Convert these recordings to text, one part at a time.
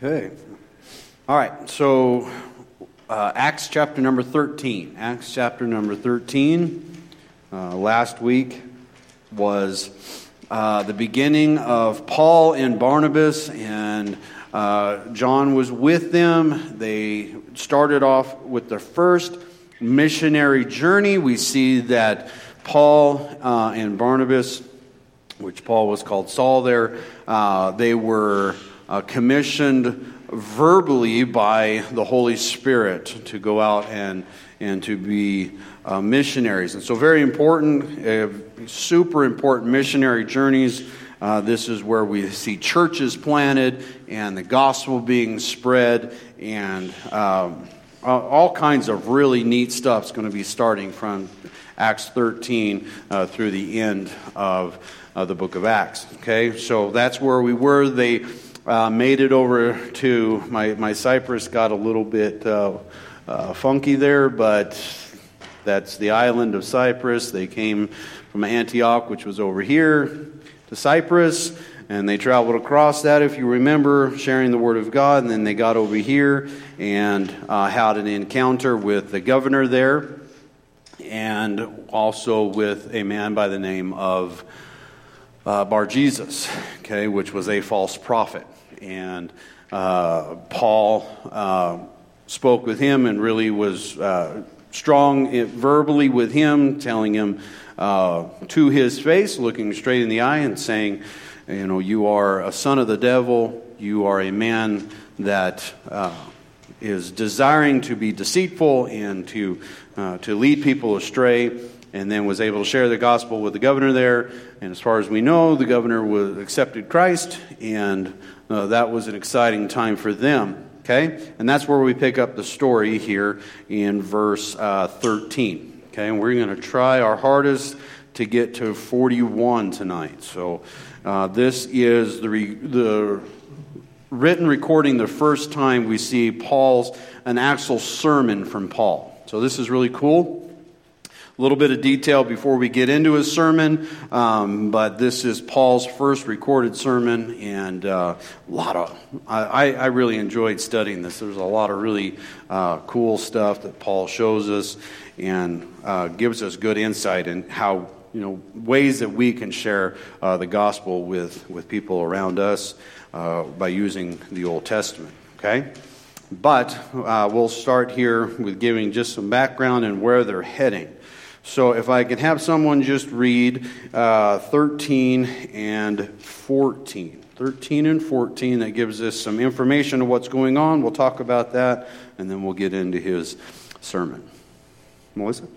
Okay. All right. So, uh, Acts chapter number 13. Acts chapter number 13. Uh, last week was uh, the beginning of Paul and Barnabas, and uh, John was with them. They started off with their first missionary journey. We see that Paul uh, and Barnabas, which Paul was called Saul there, uh, they were uh, commissioned verbally by the Holy Spirit to go out and, and to be uh, missionaries. And so, very important, uh, super important missionary journeys. Uh, this is where we see churches planted and the gospel being spread, and um, all kinds of really neat stuff is going to be starting from Acts 13 uh, through the end of the book of Acts. Okay, so that's where we were. They uh, made it over to my, my Cyprus, got a little bit uh, uh, funky there, but that's the island of Cyprus. They came from Antioch, which was over here, to Cyprus, and they traveled across that, if you remember, sharing the Word of God, and then they got over here and uh, had an encounter with the governor there, and also with a man by the name of uh, Bar Jesus, okay, which was a false prophet. And uh, Paul uh, spoke with him and really was uh, strong verbally with him, telling him uh, to his face, looking straight in the eye, and saying, You know, you are a son of the devil, you are a man that uh, is desiring to be deceitful and to, to lead people astray and then was able to share the gospel with the governor there. And as far as we know, the governor was accepted Christ, and uh, that was an exciting time for them. Okay? And that's where we pick up the story here in verse uh, 13. Okay? And we're going to try our hardest to get to 41 tonight. So uh, this is the, re- the written recording the first time we see Paul's, an actual sermon from Paul. So this is really cool. A little bit of detail before we get into his sermon, um, but this is Paul's first recorded sermon, and uh, a lot of I, I, really enjoyed studying this. There's a lot of really uh, cool stuff that Paul shows us and uh, gives us good insight in how you know ways that we can share uh, the gospel with with people around us uh, by using the Old Testament. Okay. But uh, we'll start here with giving just some background and where they're heading. So if I can have someone just read uh, 13 and 14. 13 and 14, that gives us some information of what's going on. We'll talk about that, and then we'll get into his sermon. Melissa?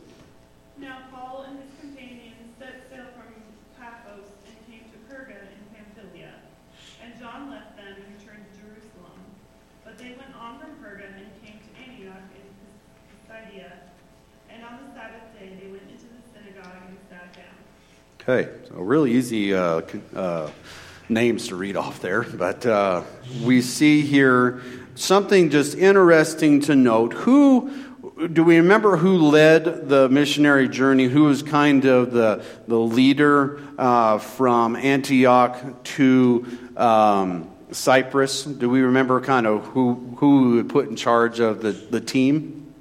Okay, so really easy uh, uh, names to read off there, but uh, we see here something just interesting to note. Who do we remember who led the missionary journey? Who was kind of the the leader uh, from Antioch to um, Cyprus? Do we remember kind of who who put in charge of the the team?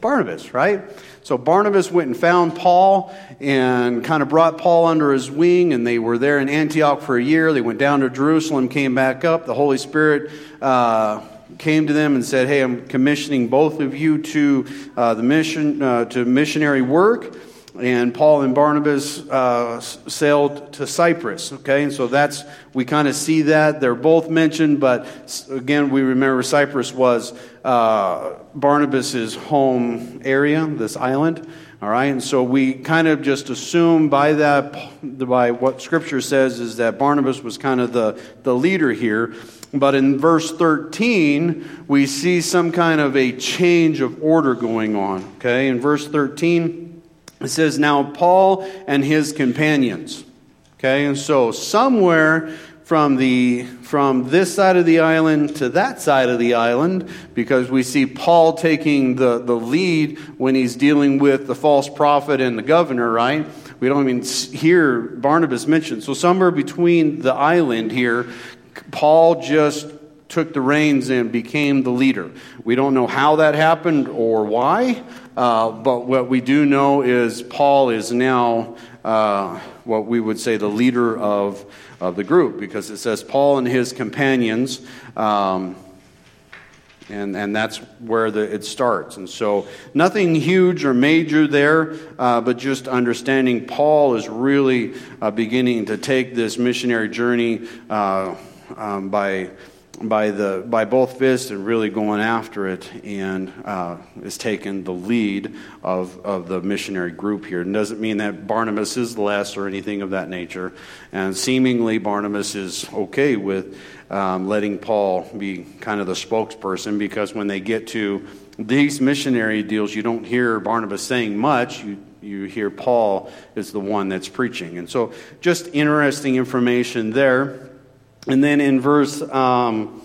Barnabas, Barnabas right? So Barnabas went and found Paul and kind of brought Paul under his wing, and they were there in Antioch for a year. They went down to Jerusalem, came back up. The Holy Spirit uh, came to them and said, "Hey, I'm commissioning both of you to uh, the mission uh, to missionary work." and Paul and Barnabas uh, sailed to Cyprus. Okay, and so that's we kind of see that they're both mentioned, but again, we remember Cyprus was uh, Barnabas's home area, this island. All right, and so we kind of just assume by that, by what Scripture says, is that Barnabas was kind of the, the leader here. But in verse 13, we see some kind of a change of order going on. Okay, in verse 13, it says, Now Paul and his companions. Okay, and so somewhere from the from this side of the island to that side of the island because we see Paul taking the, the lead when he's dealing with the false prophet and the governor, right? We don't even hear Barnabas mentioned. So somewhere between the island here, Paul just took the reins and became the leader. We don't know how that happened or why, uh, but what we do know is Paul is now uh, what we would say the leader of, of the group because it says Paul and his companions. Um, and, and that's where the, it starts. And so, nothing huge or major there, uh, but just understanding Paul is really uh, beginning to take this missionary journey uh, um, by by the by both fists and really going after it and uh, is taking the lead of, of the missionary group here. And doesn't mean that Barnabas is less or anything of that nature. And seemingly Barnabas is okay with um, letting Paul be kind of the spokesperson because when they get to these missionary deals, you don't hear Barnabas saying much. You, you hear Paul is the one that's preaching. And so just interesting information there. And then in verse, um,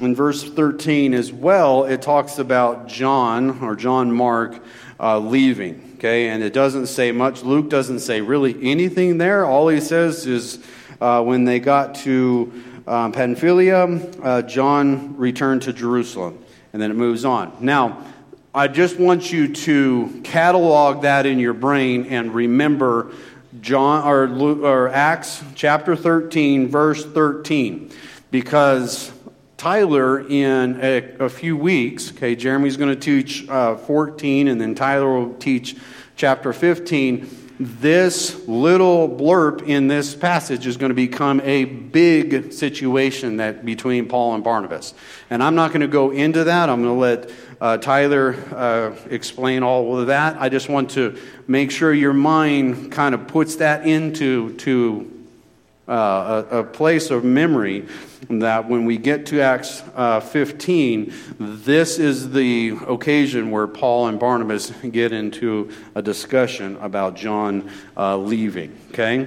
in verse 13 as well, it talks about John or John Mark uh, leaving. Okay, and it doesn't say much. Luke doesn't say really anything there. All he says is uh, when they got to um, Pamphylia, uh, John returned to Jerusalem. And then it moves on. Now, I just want you to catalog that in your brain and remember John or, or Acts chapter 13, verse 13, because Tyler in a, a few weeks, okay, Jeremy's going to teach uh, 14, and then Tyler will teach chapter 15. This little blurb in this passage is going to become a big situation that between Paul and Barnabas, and I'm not going to go into that. I'm going to let uh, Tyler uh, explain all of that. I just want to make sure your mind kind of puts that into to uh, a, a, place of memory that when we get to Acts uh, 15, this is the occasion where Paul and Barnabas get into a discussion about John uh, leaving. Okay?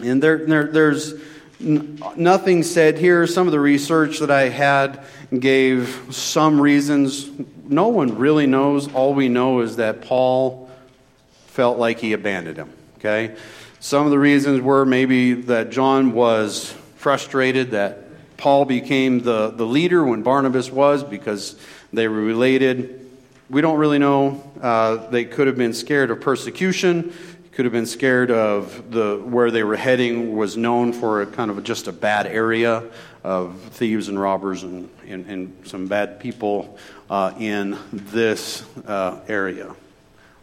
And there, there, there's nothing said here. Some of the research that I had gave some reasons. No one really knows. All we know is that Paul felt like he abandoned him. Okay? Some of the reasons were maybe that John was frustrated that Paul became the, the leader when Barnabas was because they were related. We don't really know. Uh, they could have been scared of persecution, could have been scared of the where they were heading was known for a kind of just a bad area of thieves and robbers and, and, and some bad people uh, in this uh, area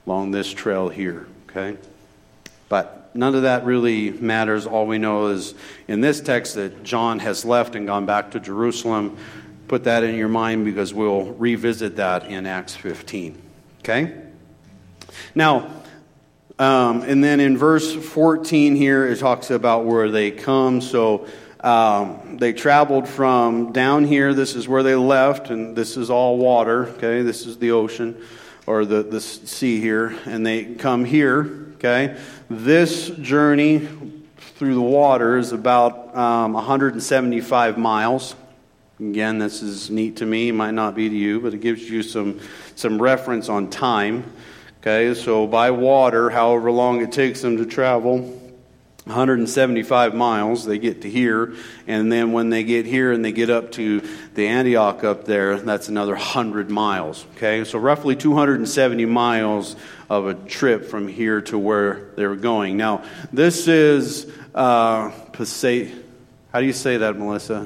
along this trail here. Okay, but none of that really matters. All we know is in this text that John has left and gone back to Jerusalem. Put that in your mind because we'll revisit that in Acts 15. Okay? Now, um, and then in verse 14 here, it talks about where they come. So um, they traveled from down here. This is where they left, and this is all water. Okay? This is the ocean or the, the sea here. And they come here Okay? This journey through the water is about um, 175 miles. Again, this is neat to me, might not be to you, but it gives you some, some reference on time. Okay, so by water, however long it takes them to travel, 175 miles they get to here and then when they get here and they get up to the antioch up there that's another 100 miles okay so roughly 270 miles of a trip from here to where they were going now this is uh, how do you say that melissa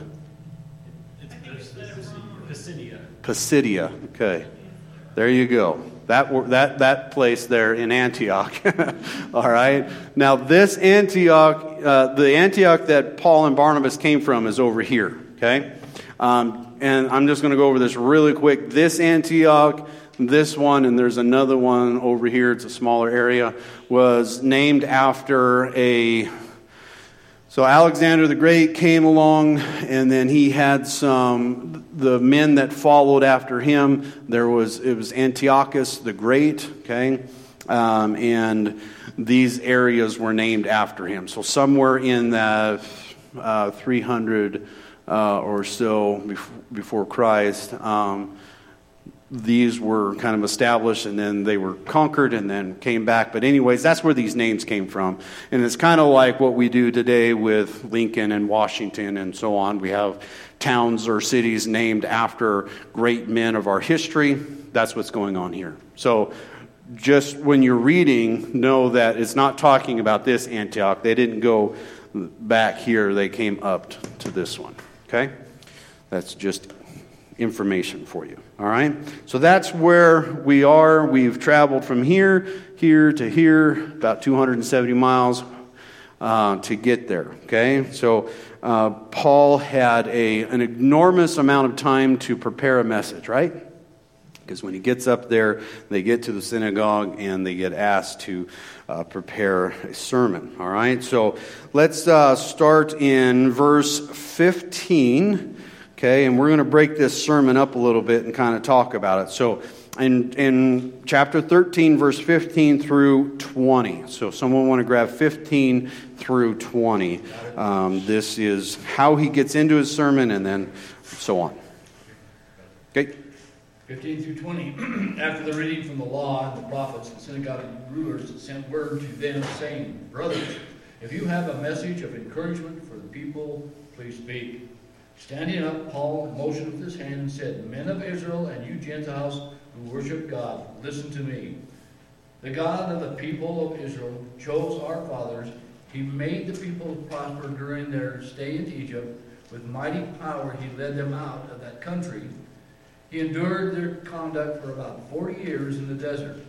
Pisidia. Pisidia. Okay. There you go. That, that, that place there in Antioch. All right? Now, this Antioch, uh, the Antioch that Paul and Barnabas came from is over here. Okay? Um, and I'm just going to go over this really quick. This Antioch, this one, and there's another one over here, it's a smaller area, was named after a so Alexander the Great came along, and then he had some the men that followed after him. There was it was Antiochus the Great, okay, um, and these areas were named after him. So somewhere in the uh, 300 uh, or so before before Christ, um, these were kind of established and then they were conquered and then came back. But, anyways, that's where these names came from. And it's kind of like what we do today with Lincoln and Washington and so on. We have towns or cities named after great men of our history. That's what's going on here. So, just when you're reading, know that it's not talking about this Antioch. They didn't go back here, they came up to this one. Okay? That's just information for you. All right? So that's where we are. We've traveled from here, here to here, about 270 miles uh, to get there. Okay? So uh, Paul had a, an enormous amount of time to prepare a message, right? Because when he gets up there, they get to the synagogue and they get asked to uh, prepare a sermon. All right? So let's uh, start in verse 15. Okay, and we're going to break this sermon up a little bit and kind of talk about it. So, in, in chapter 13, verse 15 through 20. So, someone want to grab 15 through 20. Um, this is how he gets into his sermon and then so on. Okay. 15 through 20. After the reading from the law and the prophets, the synagogue rulers sent word to them, saying, Brothers, if you have a message of encouragement for the people, please speak. Standing up, Paul motioned with his hand and said, Men of Israel and you Gentiles who worship God, listen to me. The God of the people of Israel chose our fathers. He made the people prosper during their stay in Egypt. With mighty power, he led them out of that country. He endured their conduct for about 40 years in the desert.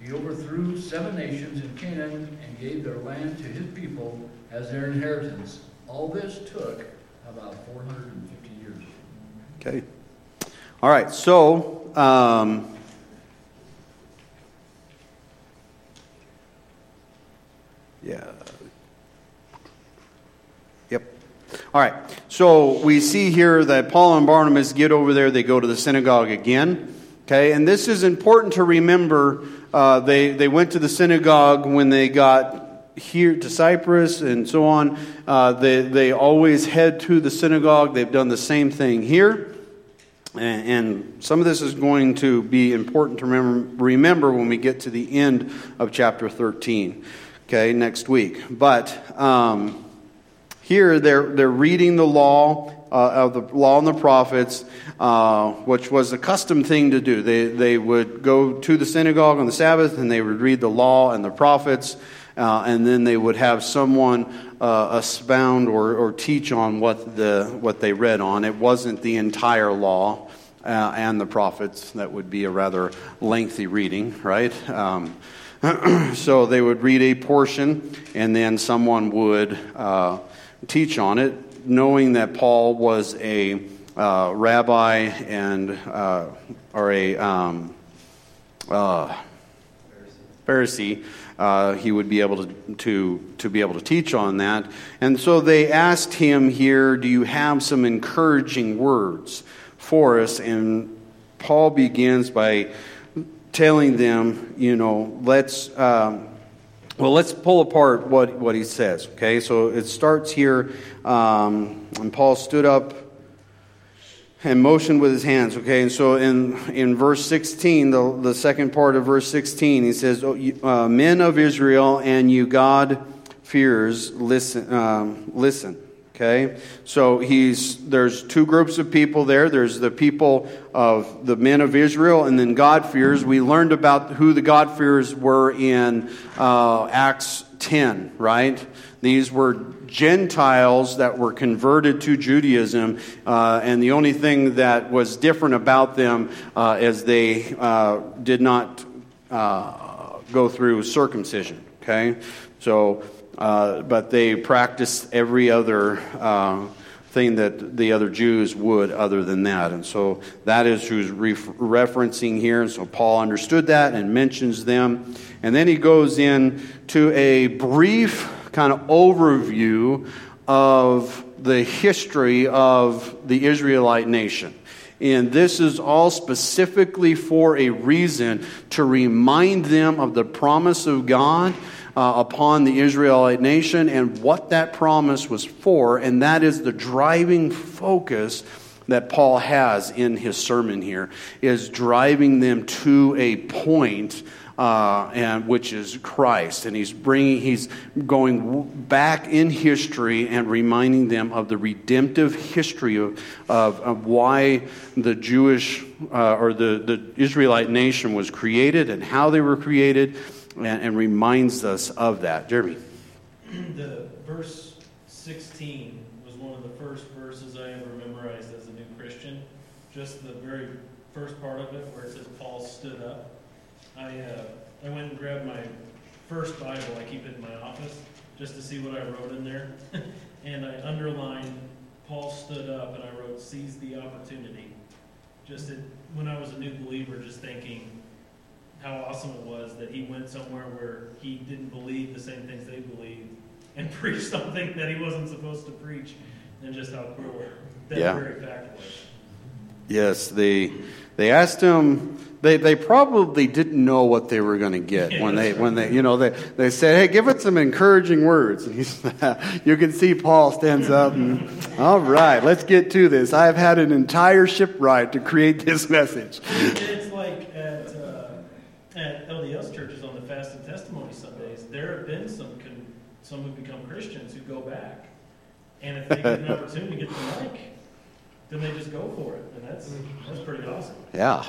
He overthrew seven nations in Canaan and gave their land to his people as their inheritance. All this took about 450 years. Okay. All right. So, um, yeah. Yep. All right. So we see here that Paul and Barnabas get over there. They go to the synagogue again. Okay. And this is important to remember. Uh, they, they went to the synagogue when they got here to Cyprus and so on, uh, they, they always head to the synagogue. They've done the same thing here. And, and some of this is going to be important to remember, remember when we get to the end of chapter 13, okay, next week. But um, here they're, they're reading the law. Uh, of the law and the prophets, uh, which was a custom thing to do. They, they would go to the synagogue on the Sabbath and they would read the law and the prophets uh, and then they would have someone uh, expound or, or teach on what, the, what they read on. It wasn't the entire law uh, and the prophets. That would be a rather lengthy reading, right? Um, so they would read a portion, and then someone would uh, teach on it, knowing that Paul was a uh, rabbi and uh, or a um, Pharisee uh, he would be able to, to, to be able to teach on that. And so they asked him here, Do you have some encouraging words for us? And Paul begins by telling them, you know, let's. Um, well, let's pull apart what, what he says, okay? So it starts here, um, and Paul stood up and motioned with his hands. Okay, and so in, in verse 16, the, the second part of verse 16, he says, oh, uh, Men of Israel and you God fears, listen. Um, listen. Okay, so he's there's two groups of people there. There's the people of the men of Israel, and then God fears. We learned about who the God fears were in uh, Acts 10, right? These were Gentiles that were converted to Judaism, uh, and the only thing that was different about them uh, is they uh, did not uh, go through circumcision. Okay, so uh, but they practiced every other uh, thing that the other Jews would other than that. And so that is who's re- referencing here. And so Paul understood that and mentions them. And then he goes in to a brief kind of overview of the history of the Israelite nation. And this is all specifically for a reason to remind them of the promise of God uh, upon the Israelite nation and what that promise was for. And that is the driving focus that Paul has in his sermon here is driving them to a point uh, and which is Christ, and he's bringing, he's going back in history and reminding them of the redemptive history of, of, of why the Jewish uh, or the, the Israelite nation was created and how they were created, and, and reminds us of that. Jeremy, the verse sixteen was one of the first verses I ever memorized as a new Christian. Just the very first part of it, where it says Paul stood up. I, uh, I went and grabbed my first Bible, I keep it in my office, just to see what I wrote in there. and I underlined, Paul stood up, and I wrote, seize the opportunity. Just it, when I was a new believer, just thinking how awesome it was that he went somewhere where he didn't believe the same things they believed and preached something that he wasn't supposed to preach, and just how cool that yeah. very fact was. Yes, they, they asked him they, they probably didn't know what they were going to get when they when they you know they, they said hey give us some encouraging words and he's, you can see Paul stands up and all right let's get to this I have had an entire ship ride to create this message. It's like at uh, at LDS churches on the fast and testimony Sundays there have been some con- some who become Christians who go back and if they get an opportunity to get the mic then they just go for it and that's that's pretty awesome. Yeah.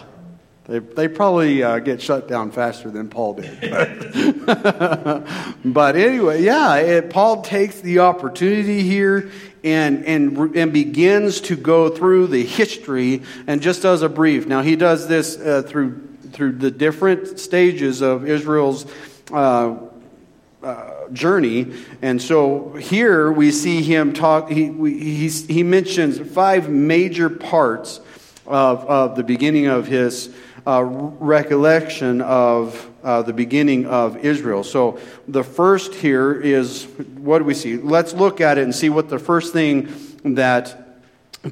They, they probably uh, get shut down faster than Paul did. But, anyway, yeah, it, Paul takes the opportunity here and, and, and begins to go through the history and just does a brief. Now, he does this uh, through, through the different stages of Israel's uh, uh, journey. And so here we see him talk, he, we, he mentions five major parts of, of the beginning of his uh, recollection of uh, the beginning of Israel. So the first here is what do we see? Let's look at it and see what the first thing that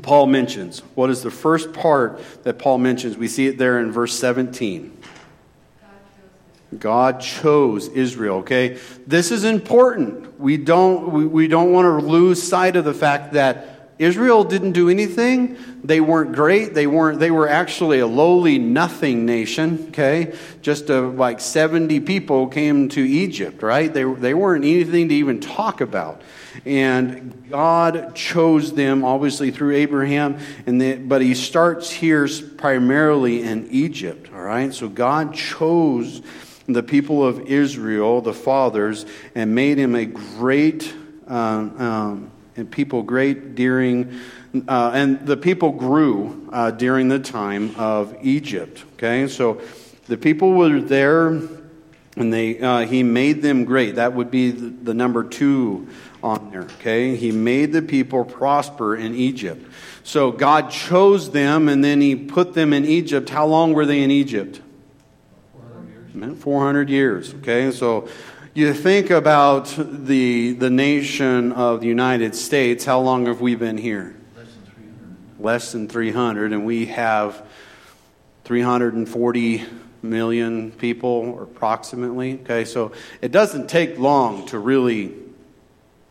Paul mentions. What is the first part that Paul mentions? We see it there in verse 17. God chose Israel, okay? This is important. We don't, we, we don't want to lose sight of the fact that Israel didn't do anything. They weren't great. They weren't. They were actually a lowly nothing nation. Okay, just like seventy people came to Egypt. Right? They they weren't anything to even talk about. And God chose them, obviously through Abraham. And but He starts here primarily in Egypt. All right. So God chose the people of Israel, the fathers, and made him a great. Um, um, and people great during, uh, and the people grew uh, during the time of Egypt. Okay, so the people were there, and they uh, he made them great. That would be the, the number two on there. Okay, he made the people prosper in Egypt. So God chose them, and then He put them in Egypt. How long were they in Egypt? 400 years. 400 years. Okay, so you think about the, the nation of the United States, how long have we been here? Less than 300. Less than 300, and we have 340 million people approximately. Okay, so it doesn't take long to really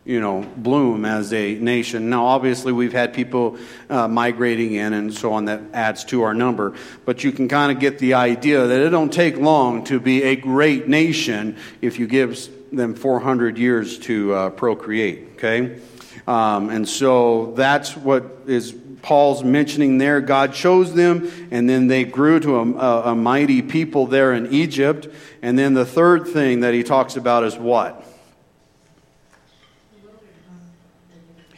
you know, bloom as a nation. Now, obviously, we've had people uh, migrating in and so on that adds to our number, but you can kind of get the idea that it don't take long to be a great nation if you give them 400 years to uh, procreate, okay? Um, and so that's what is Paul's mentioning there. God chose them, and then they grew to a, a, a mighty people there in Egypt. And then the third thing that he talks about is what?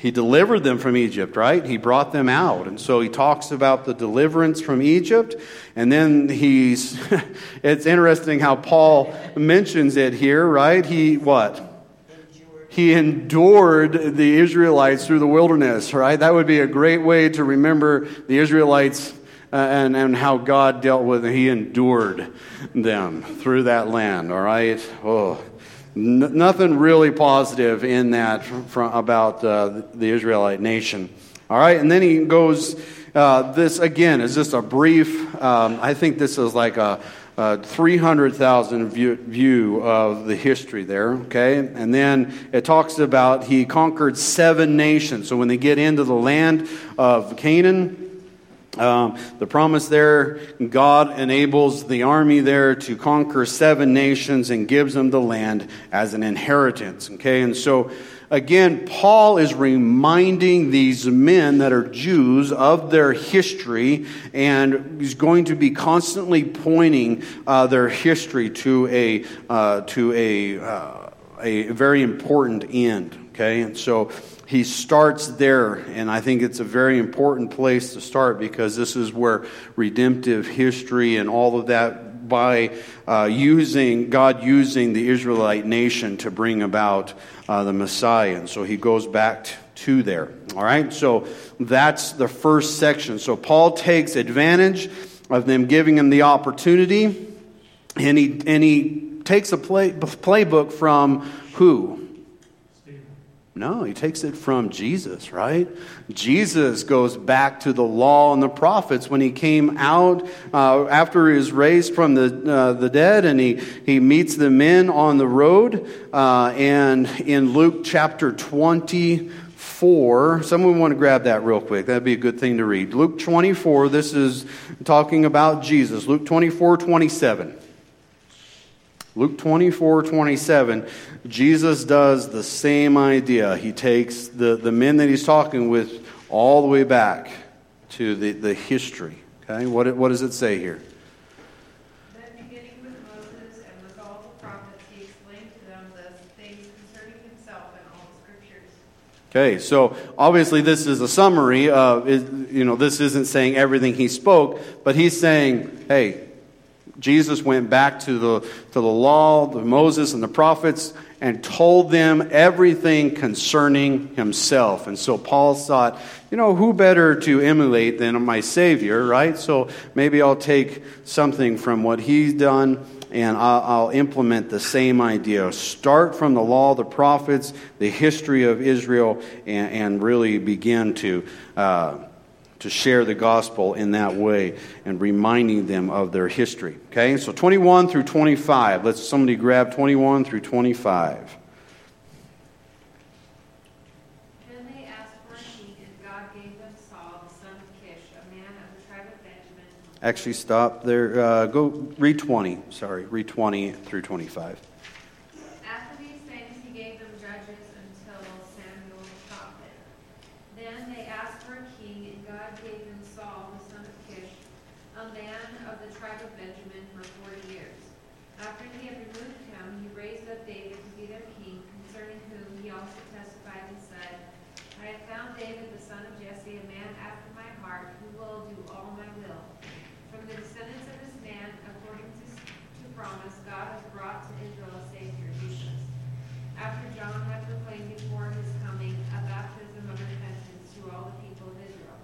He delivered them from Egypt, right? He brought them out. And so he talks about the deliverance from Egypt. And then he's, it's interesting how Paul mentions it here, right? He, what? He endured the Israelites through the wilderness, right? That would be a great way to remember the Israelites uh, and, and how God dealt with them. He endured them through that land, all right? Oh nothing really positive in that about uh, the Israelite nation. All right, and then he goes. Uh, this again is just a brief. Um, I think this is like a uh, 300,000 view, view of the history there, okay? And then it talks about he conquered seven nations. So when they get into the land of Canaan, um, the promise there, God enables the army there to conquer seven nations and gives them the land as an inheritance. Okay, and so again, Paul is reminding these men that are Jews of their history, and he's going to be constantly pointing uh, their history to a uh, to a uh, a very important end. Okay, and so he starts there, and I think it's a very important place to start because this is where redemptive history and all of that by uh, using God using the Israelite nation to bring about uh, the Messiah. And so he goes back to there. All right, so that's the first section. So Paul takes advantage of them giving him the opportunity, and he and he takes a play, playbook from who no, he takes it from Jesus, right? Jesus goes back to the law and the prophets when he came out uh, after he was raised from the, uh, the dead and he, he meets the men on the road. Uh, and in Luke chapter 24, someone want to grab that real quick. That'd be a good thing to read. Luke 24, this is talking about Jesus. Luke 24, 27. Luke 24, 27, Jesus does the same idea. He takes the, the men that he's talking with all the way back to the, the history. Okay, what, what does it say here? Then beginning with Moses and with all the prophets, he explained to them the things concerning himself and all the scriptures. Okay, so obviously this is a summary of, you know, this isn't saying everything he spoke, but he's saying, hey, Jesus went back to the, to the law, the Moses and the prophets, and told them everything concerning himself. And so Paul thought, you know, who better to emulate than my Savior, right? So maybe I'll take something from what he's done and I'll, I'll implement the same idea. Start from the law, the prophets, the history of Israel, and, and really begin to. Uh, to share the gospel in that way and reminding them of their history. Okay, so 21 through 25. Let's somebody grab 21 through 25. Then they asked for a king, and God gave them Saul, the son of Kish, a man of the tribe of Benjamin. Actually, stop there. Uh, go read 20. Sorry, read 20 through 25. After these things, he gave them judges until Samuel the prophet. Then they asked for a king, and God gave them Saul, the son of Kish, a man of the tribe of Benjamin, for forty years. After he had removed him, he raised up David to be their king, concerning whom he also testified and said, I have found David, the son of Jesse, a man after my heart, who will do all my will. From the descendants of this man, according to, to promise, God has brought to Israel a Savior, Jesus. After John had proclaimed before his coming a baptism of repentance to all the people of Israel.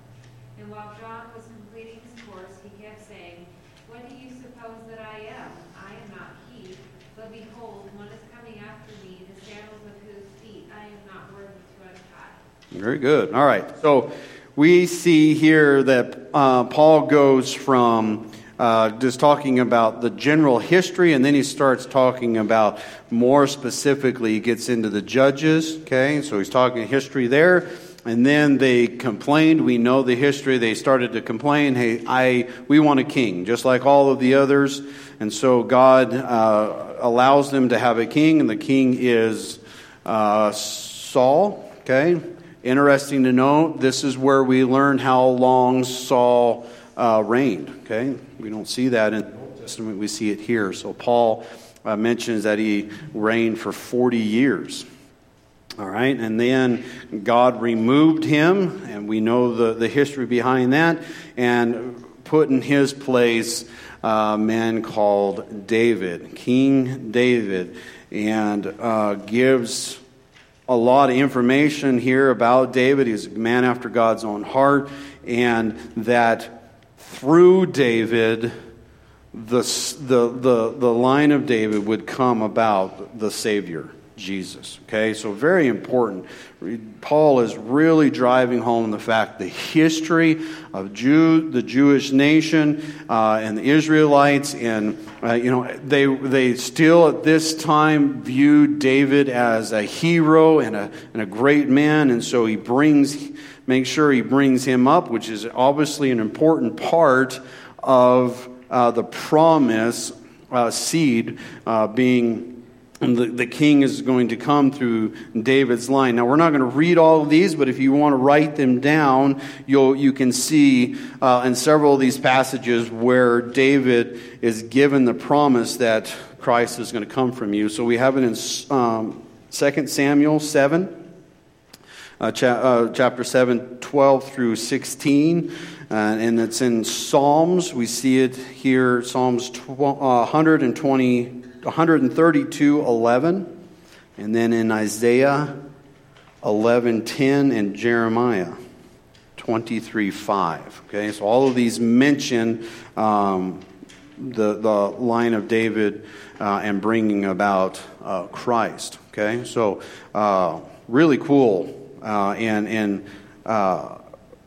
And while John was completing his course, he kept saying, What do you suppose that I am? I am not he. But behold, one is coming after me, the sandals of whose feet I am not worthy to untie. Very good. All right. So we see here that uh, Paul goes from uh, just talking about the general history, and then he starts talking about more specifically, he gets into the judges. Okay, so he's talking history there. And then they complained. We know the history. They started to complain. Hey, I we want a king, just like all of the others. And so God uh, allows them to have a king, and the king is uh, Saul. Okay, interesting to note. This is where we learn how long Saul uh, reigned. Okay, we don't see that in the Old Testament. We see it here. So Paul uh, mentions that he reigned for forty years. All right, and then God removed him, and we know the, the history behind that, and put in his place a man called David, King David, and uh, gives a lot of information here about David. He's a man after God's own heart, and that through David, the, the, the, the line of David would come about the Savior. Jesus. Okay, so very important. Paul is really driving home the fact the history of Jew, the Jewish nation, uh, and the Israelites, and uh, you know they they still at this time viewed David as a hero and a and a great man, and so he brings makes sure he brings him up, which is obviously an important part of uh, the promise uh, seed uh, being and the, the king is going to come through David's line. Now, we're not going to read all of these, but if you want to write them down, you'll, you can see uh, in several of these passages where David is given the promise that Christ is going to come from you. So we have it in um, 2 Samuel 7. Uh, cha- uh, chapter 7, 12 through 16. Uh, and it's in Psalms. We see it here, Psalms 12, 120. 132 11, and then in Isaiah 11 10 and Jeremiah 23 5. Okay, so all of these mention um, the, the line of David uh, and bringing about uh, Christ. Okay, so uh, really cool uh, and, and uh,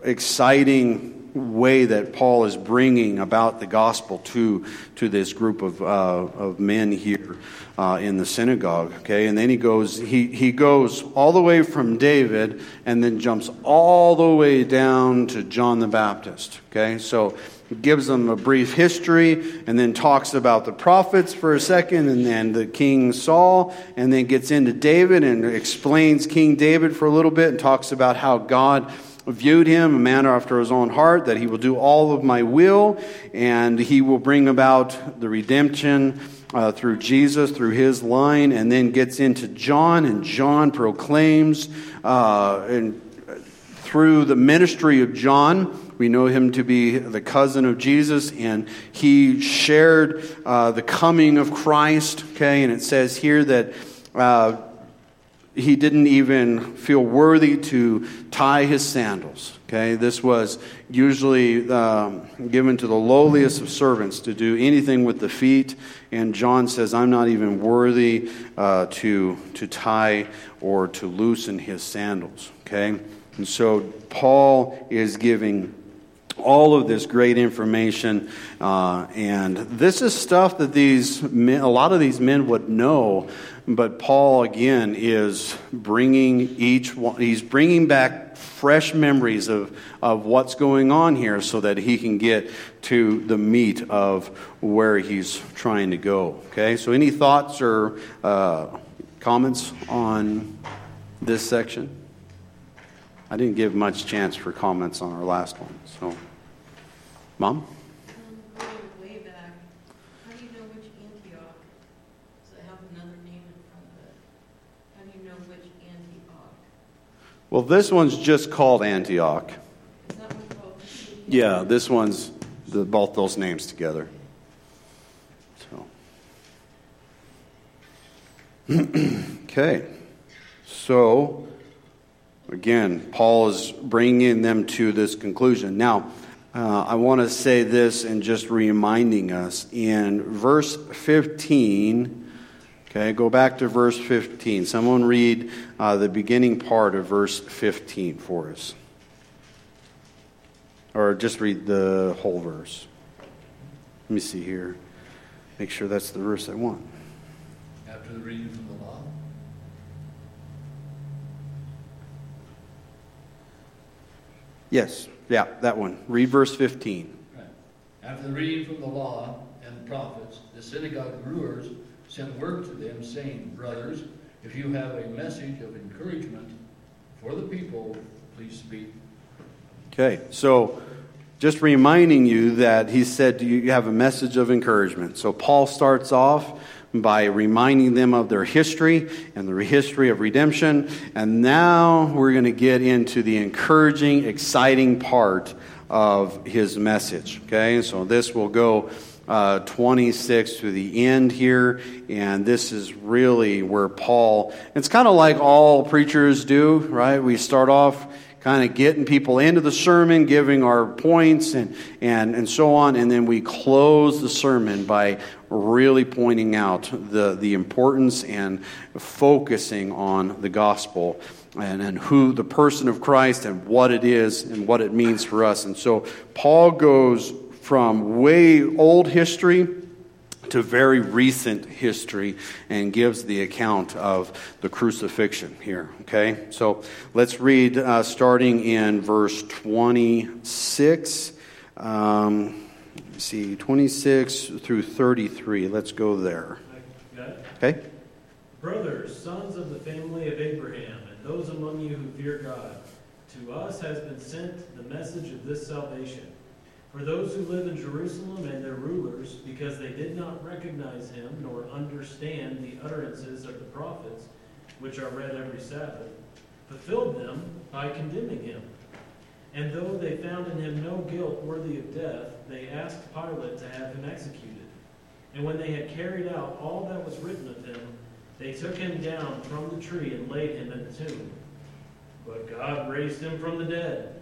exciting way that Paul is bringing about the gospel to, to this group of, uh, of men here uh, in the synagogue. Okay, and then he goes he, he goes all the way from David and then jumps all the way down to John the Baptist. Okay, so gives them a brief history and then talks about the prophets for a second and then the king Saul and then gets into David and explains King David for a little bit and talks about how God viewed him a man after his own heart, that he will do all of my will, and he will bring about the redemption uh, through Jesus, through his line, and then gets into John, and John proclaims, uh, and through the ministry of John, we know him to be the cousin of Jesus, and he shared uh, the coming of Christ. Okay, and it says here that uh, he didn't even feel worthy to tie his sandals. Okay, this was usually um, given to the lowliest of servants to do anything with the feet, and John says, "I'm not even worthy uh, to to tie or to loosen his sandals." Okay, and so Paul is giving all of this great information, uh, and this is stuff that these men, a lot of these men would know but Paul, again, is bringing each one, he's bringing back fresh memories of, of what's going on here so that he can get to the meat of where he's trying to go. Okay, so any thoughts or uh, comments on this section? I didn't give much chance for comments on our last one. So, Mom? Well, this one's just called Antioch. Yeah, this one's the, both those names together. So, okay. So, again, Paul is bringing them to this conclusion. Now, uh, I want to say this and just reminding us in verse 15 Okay, go back to verse 15. Someone read uh, the beginning part of verse 15 for us. Or just read the whole verse. Let me see here. Make sure that's the verse I want. After the reading from the law. Yes, yeah, that one. Read verse 15. Right. After the reading from the law and the prophets, the synagogue rulers sent word to them, saying, Brothers, if you have a message of encouragement for the people, please speak. Okay, so just reminding you that he said you have a message of encouragement. So Paul starts off by reminding them of their history and the history of redemption. And now we're going to get into the encouraging, exciting part of his message. Okay, so this will go uh, 26 to the end here, and this is really where Paul, it's kind of like all preachers do, right? We start off kind of getting people into the sermon, giving our points and, and, and so on. And then we close the sermon by really pointing out the, the importance and focusing on the gospel and, and who the person of Christ and what it is and what it means for us. And so Paul goes from way old history to very recent history and gives the account of the crucifixion here. Okay? So let's read uh, starting in verse 26. Um, see, 26 through 33. Let's go there. Okay? Brothers, sons of the family of Abraham, and those among you who fear God, to us has been sent the message of this salvation. For those who live in Jerusalem and their rulers, because they did not recognize him nor understand the utterances of the prophets, which are read every Sabbath, fulfilled them by condemning him. And though they found in him no guilt worthy of death, they asked Pilate to have him executed. And when they had carried out all that was written of him, they took him down from the tree and laid him in the tomb. But God raised him from the dead.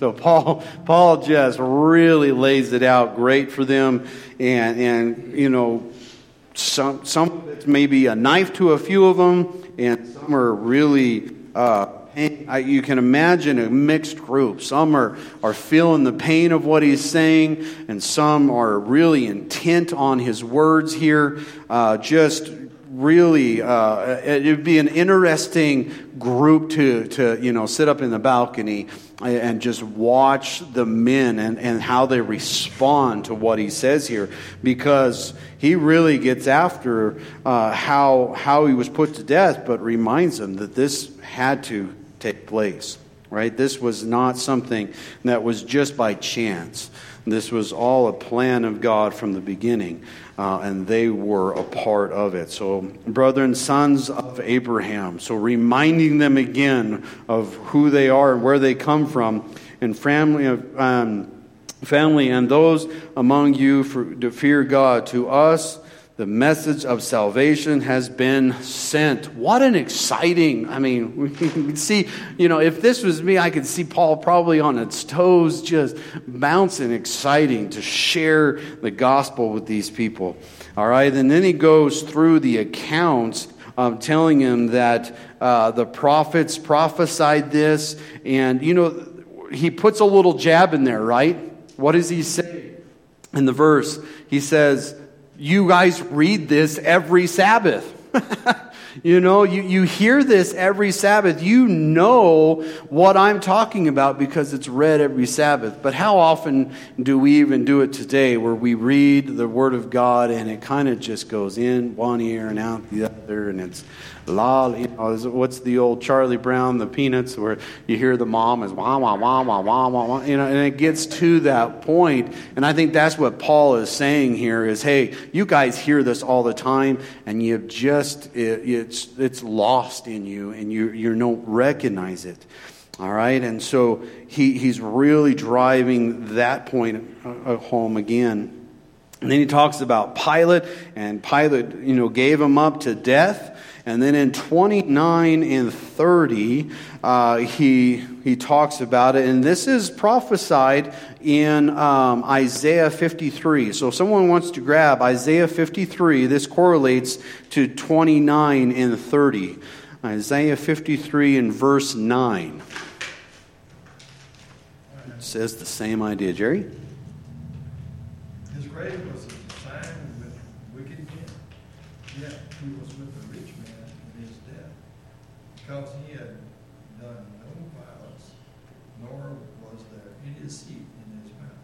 So Paul, Paul just really lays it out great for them, and and you know, some some maybe a knife to a few of them, and some are really. Uh, you can imagine a mixed group. Some are, are feeling the pain of what he's saying, and some are really intent on his words here. Uh, just really, uh, it would be an interesting group to, to you know, sit up in the balcony and just watch the men and, and how they respond to what he says here because he really gets after uh, how, how he was put to death, but reminds them that this had to take place, right? This was not something that was just by chance. This was all a plan of God from the beginning, uh, and they were a part of it. So, brethren, sons of Abraham. So, reminding them again of who they are and where they come from, and family. Um, family and those among you for, to fear God. To us, the message of salvation has been sent. What an exciting, I mean, we can see, you know, if this was me, I could see Paul probably on its toes, just bouncing, exciting to share the gospel with these people. All right, and then he goes through the accounts of telling him that uh, the prophets prophesied this, and, you know, he puts a little jab in there, right? What does he say in the verse? He says, you guys read this every Sabbath. you know, you, you hear this every Sabbath. You know what I'm talking about because it's read every Sabbath. But how often do we even do it today where we read the Word of God and it kind of just goes in one ear and out the other and it's la, you know, what's the old Charlie Brown, the Peanuts, where you hear the mom is wah, wah, wah, wah, wah, wah, wah, you know, and it gets to that point. And I think that's what Paul is saying here is, hey, you guys hear this all the time, and you've just, it, it's, it's lost in you, and you, you don't recognize it. All right, and so he, he's really driving that point uh, home again. And then he talks about Pilate, and Pilate, you know, gave him up to death. And then in 29 and 30, uh, he, he talks about it. And this is prophesied in um, Isaiah 53. So if someone wants to grab Isaiah 53, this correlates to 29 and 30. Isaiah 53 and verse 9. It says the same idea. Jerry? His grave was because he had done no violence, nor was there any deceit in his mouth.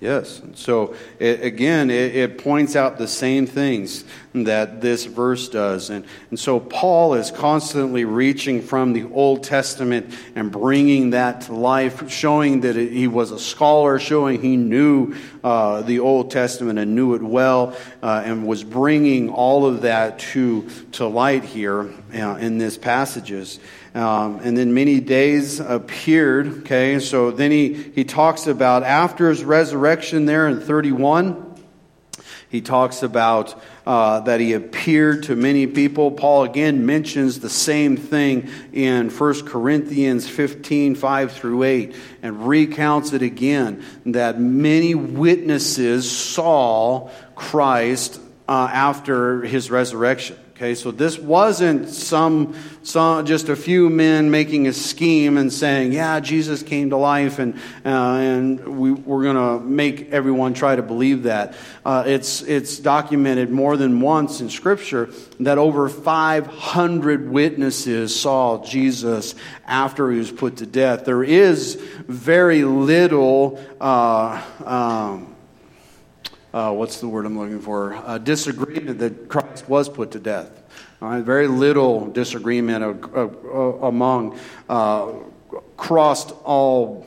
Yes. So, it, again, it, it, points out the same things that this verse does. And, and so, Paul is constantly reaching from the Old Testament and bringing that to life, showing that it, he was a scholar, showing he knew uh, the Old Testament and knew it well, uh, and was bringing all of that to, to light here uh, in these passages. Um, and then many days appeared. Okay, so then he, he talks about after his resurrection there in 31. He talks about uh, that he appeared to many people. Paul again mentions the same thing in 1 Corinthians 15 5 through 8 and recounts it again that many witnesses saw Christ uh, after his resurrection. Okay, so this wasn't some, some just a few men making a scheme and saying, "Yeah, Jesus came to life," and uh, and we, we're going to make everyone try to believe that. Uh, it's it's documented more than once in Scripture that over 500 witnesses saw Jesus after he was put to death. There is very little. Uh, um, uh, what's the word I'm looking for? Uh, disagreement that Christ was put to death. very little disagreement among uh, crossed all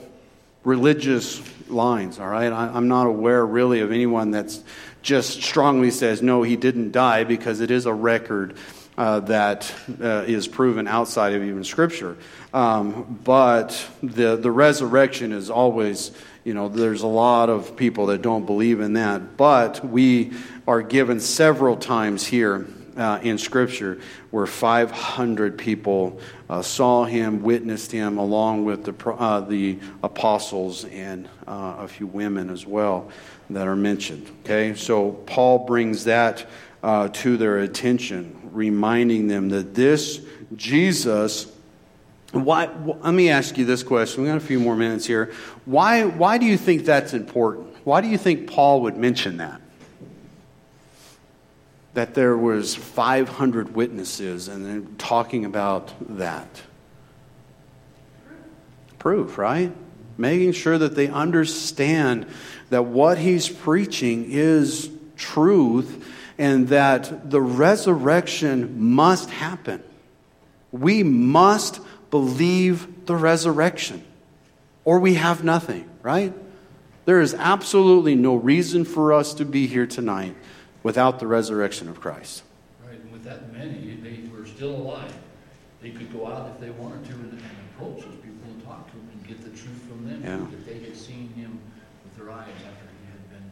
religious lines. All right, I, I'm not aware really of anyone that's just strongly says no, he didn't die because it is a record. Uh, that uh, is proven outside of even Scripture. Um, but the, the resurrection is always you know, there's a lot of people that don't believe in that. But we are given several times here uh, in Scripture where 500 people uh, saw him, witnessed him, along with the, uh, the apostles and uh, a few women as well that are mentioned. Okay, so Paul brings that uh, to their attention, reminding them that this Jesus why, let me ask you this question. We've got a few more minutes here. Why, why do you think that's important? Why do you think Paul would mention that? That there was 500 witnesses and then talking about that. Proof, right? Making sure that they understand that what he's preaching is truth and that the resurrection must happen. We must believe the resurrection, or we have nothing, right? There is absolutely no reason for us to be here tonight without the resurrection of Christ. Right, and with that many, they were still alive. They could go out if they wanted to and, and approach those people and talk to them and get the truth from them. Yeah. If they had seen him with their eyes after he had been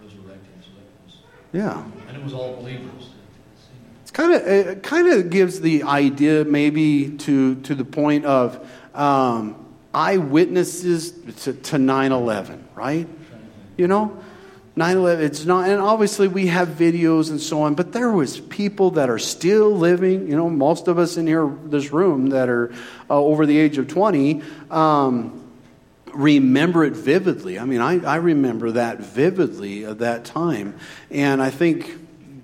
resurrected. So that was, yeah. And it was all believers kind of it kind of gives the idea maybe to to the point of um, eyewitnesses to, to 9-11 right? You know? 9-11 it's not and obviously we have videos and so on but there was people that are still living you know most of us in here this room that are uh, over the age of 20 um, remember it vividly. I mean I, I remember that vividly at that time. And i think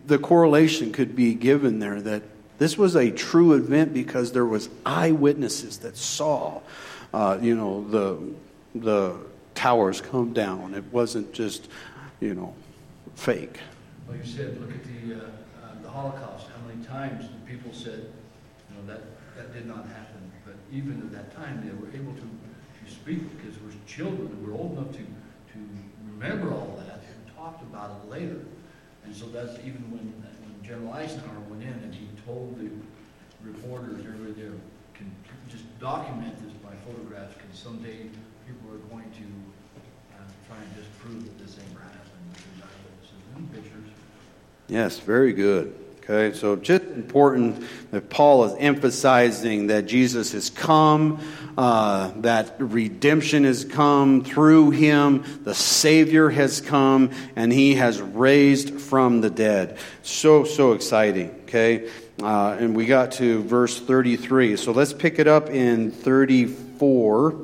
the correlation could be given there that this was a true event because there was eyewitnesses that saw, uh, you know, the the towers come down. It wasn't just, you know, fake. Well, you said, look at the uh, uh, the Holocaust. How many times people said, you know, that that did not happen. But even at that time, they were able to to speak because there were children who were old enough to to remember all that and talked about it later. And so that's even when, when General Eisenhower went in and he told the reporters, everybody there, can just document this by photographs because someday people are going to uh, try and disprove that this ain't happened. And pictures. Yes, very good. Okay, so just important that Paul is emphasizing that Jesus has come, uh, that redemption has come through him, the Savior has come, and he has raised from the dead. So, so exciting. Okay, uh, and we got to verse 33. So let's pick it up in 34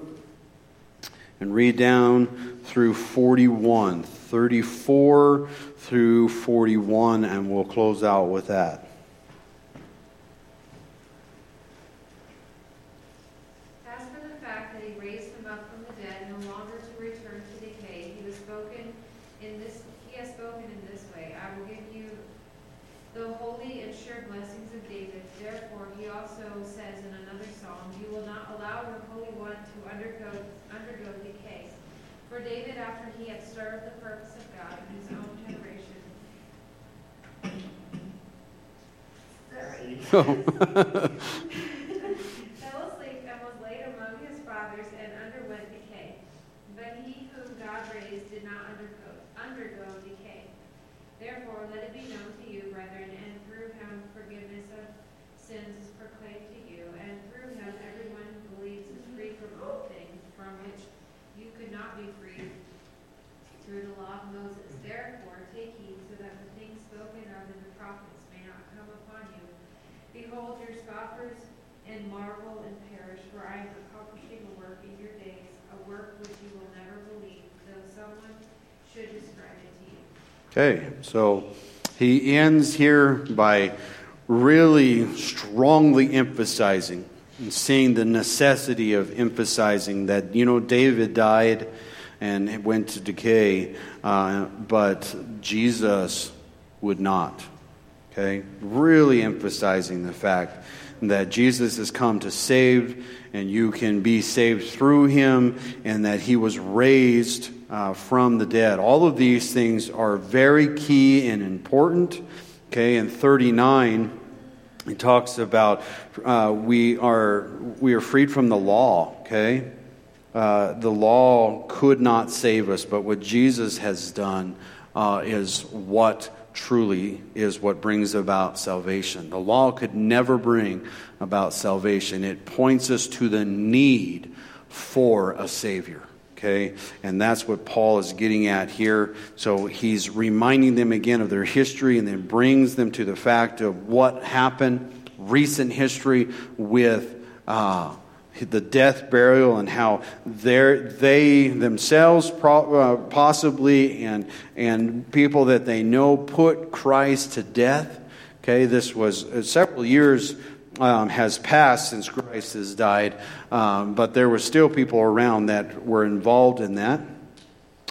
and read down through 41. 34 through 41, and we'll close out with that. As for the fact that he raised him up from the dead, no longer to return to decay, he was spoken psalm, You will not allow your Holy One to undergo, undergo decay. For David, after he had served the purpose of God in his own generation, sorry, fell asleep and was laid among his fathers and underwent decay. But he whom God raised did not undergo, undergo decay. Therefore, let it be known to you, brethren, and through him forgiveness of sins is proclaimed to you, and through him everyone who believes is free from all things from which you could not be freed through the law of Moses. Therefore, take heed so that the things spoken of in the prophets may not come upon you. Behold, your scoffers and marvel and perish, for I am accomplishing a work in your days, a work which you will never believe, though someone should describe it to you. Okay, so he ends here by really strongly emphasizing and seeing the necessity of emphasizing that, you know, David died and went to decay, uh, but Jesus would not. Okay? Really emphasizing the fact that Jesus has come to save, and you can be saved through him, and that he was raised uh, from the dead. All of these things are very key and important. Okay, in 39, he talks about uh, we, are, we are freed from the law. Okay? Uh, the law could not save us, but what Jesus has done uh, is what truly is what brings about salvation. The law could never bring about salvation. It points us to the need for a Savior. Okay? And that's what Paul is getting at here. So he's reminding them again of their history and then brings them to the fact of what happened, recent history with. Uh, the death, burial, and how they themselves uh, possibly and, and people that they know put Christ to death. Okay, this was uh, several years um, has passed since Christ has died, um, but there were still people around that were involved in that.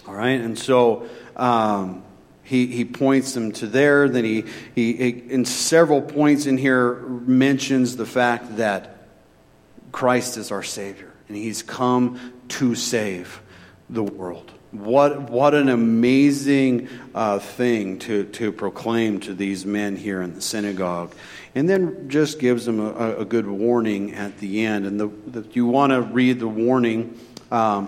All right, and so um, he, he points them to there. Then he, he, he, in several points in here, mentions the fact that Christ is our Savior, and He's come to save the world. What, what an amazing uh, thing to, to proclaim to these men here in the synagogue. And then just gives them a, a good warning at the end. And the, the you want to read the warning. Um,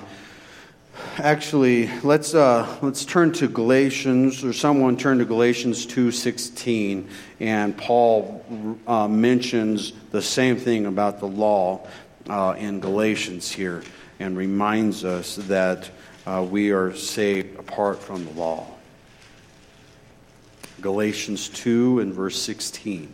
actually, let's, uh, let's turn to Galatians, or someone turn to Galatians 2.16. And Paul uh, mentions the same thing about the law uh, in Galatians here and reminds us that uh, we are saved apart from the law. Galatians 2 and verse 16.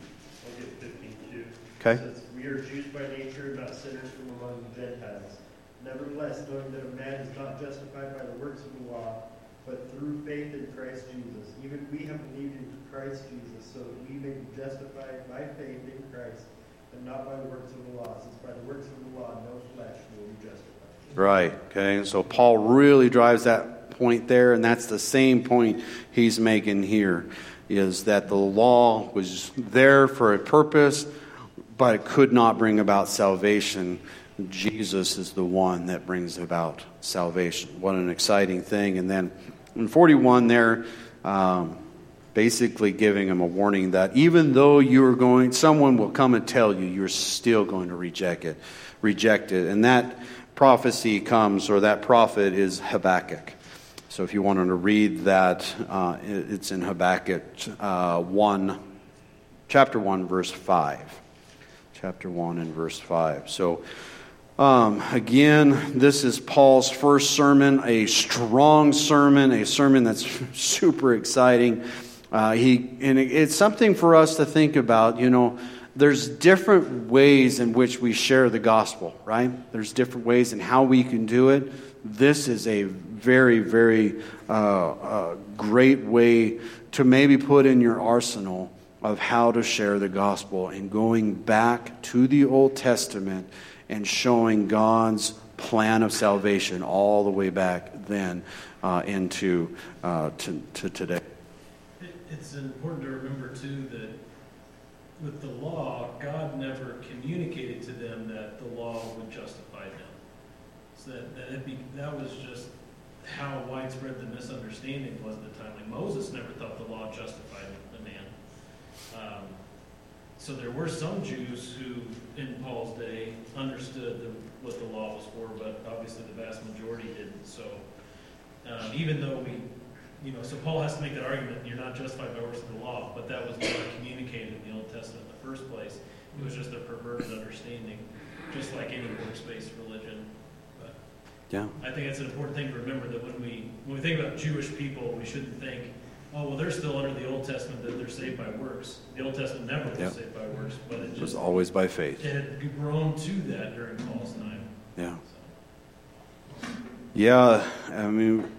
Okay. Says, we are Jews by nature, not sinners from among the Gentiles. Nevertheless, knowing that a man is not justified by the works of the law, but through faith in Christ Jesus. Even we have believed in Christ Jesus, so that we may be justified by faith in Christ, and not by the works of the law, since by the works of the law no flesh will be justified. Right, okay. So Paul really drives that point there, and that's the same point he's making here is that the law was there for a purpose, but it could not bring about salvation. Jesus is the one that brings about salvation. What an exciting thing. And then in 41, there, um, basically giving him a warning that even though you're going, someone will come and tell you, you're still going to reject it. Reject it. And that prophecy comes, or that prophet is Habakkuk. So if you wanted to read that, uh, it's in Habakkuk uh, 1, chapter 1, verse 5. Chapter 1 and verse 5. So, um, again, this is Paul's first sermon, a strong sermon, a sermon that's super exciting. Uh, he, and it's something for us to think about. You know, there's different ways in which we share the gospel, right? There's different ways in how we can do it. This is a very, very uh, uh, great way to maybe put in your arsenal of how to share the gospel and going back to the Old Testament and showing God's plan of salvation all the way back then uh, into uh, to, to today it's important to remember too that with the law, God never communicated to them that the law would justify them. So that, that be, that was just how widespread the misunderstanding was at the time. Like Moses never thought the law justified the man. Um, so there were some Jews who, in Paul's day, understood the, what the law was for, but obviously the vast majority didn't. So um, even though we, you know, so Paul has to make that argument, you're not justified by works of the law, but that was never communicated in the Old Testament in the first place. It was just a perverted understanding, just like any works-based religion. But Yeah. I think it's an important thing to remember that when we when we think about Jewish people, we shouldn't think, oh well, they're still under the Old Testament that they're saved by works. The Old Testament never was Yep. saved by works, but it It was always by faith. it had grown to that during Paul's time. Yeah. So. Yeah, I mean,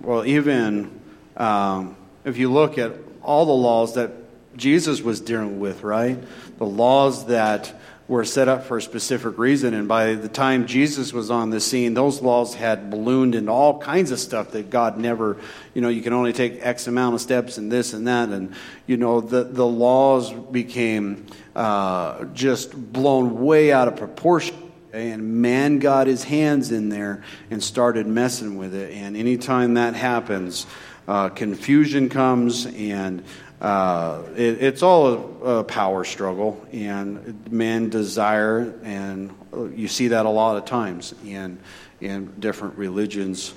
well, even um, if you look at all the laws that Jesus was dealing with, right? The laws that were set up for a specific reason, and by the time Jesus was on the scene, those laws had ballooned into all kinds of stuff that God never, you know, you can only take X amount of steps and this and that, and you know, the the laws became uh, just blown way out of proportion. And man got his hands in there and started messing with it. And anytime that happens, uh, confusion comes, and uh, it, it's all a, a power struggle. And men desire, and you see that a lot of times in in different religions.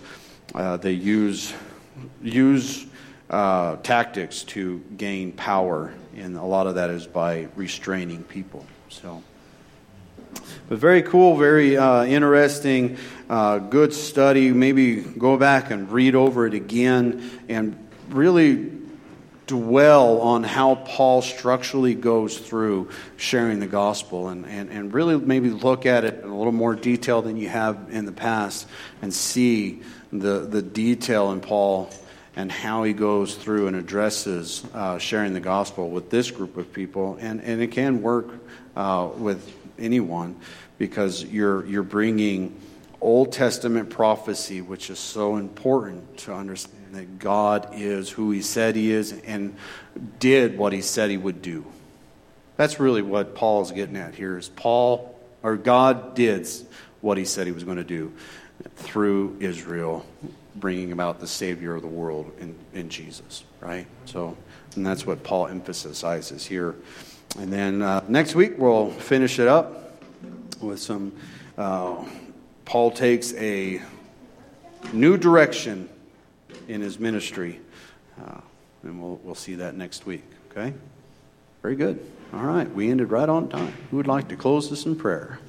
Uh, they use use uh, tactics to gain power, and a lot of that is by restraining people. So. But very cool, very uh, interesting, uh, good study. Maybe go back and read over it again and really dwell on how Paul structurally goes through sharing the gospel and, and, and really maybe look at it in a little more detail than you have in the past and see the, the detail in Paul and how he goes through and addresses uh, sharing the gospel with this group of people. And, and it can work uh, with anyone because you're, you're bringing Old Testament prophecy, which is so important to understand that God is who he said he is and did what he said he would do. That's really what Paul is getting at here is Paul or God did what he said he was going to do through Israel bringing about the savior of the world in, in Jesus, right? So, and that's what Paul emphasizes here. And then uh, next week we'll finish it up with some. Uh, Paul takes a new direction in his ministry, uh, and we'll we'll see that next week. Okay, very good. All right, we ended right on time. Who would like to close this in prayer?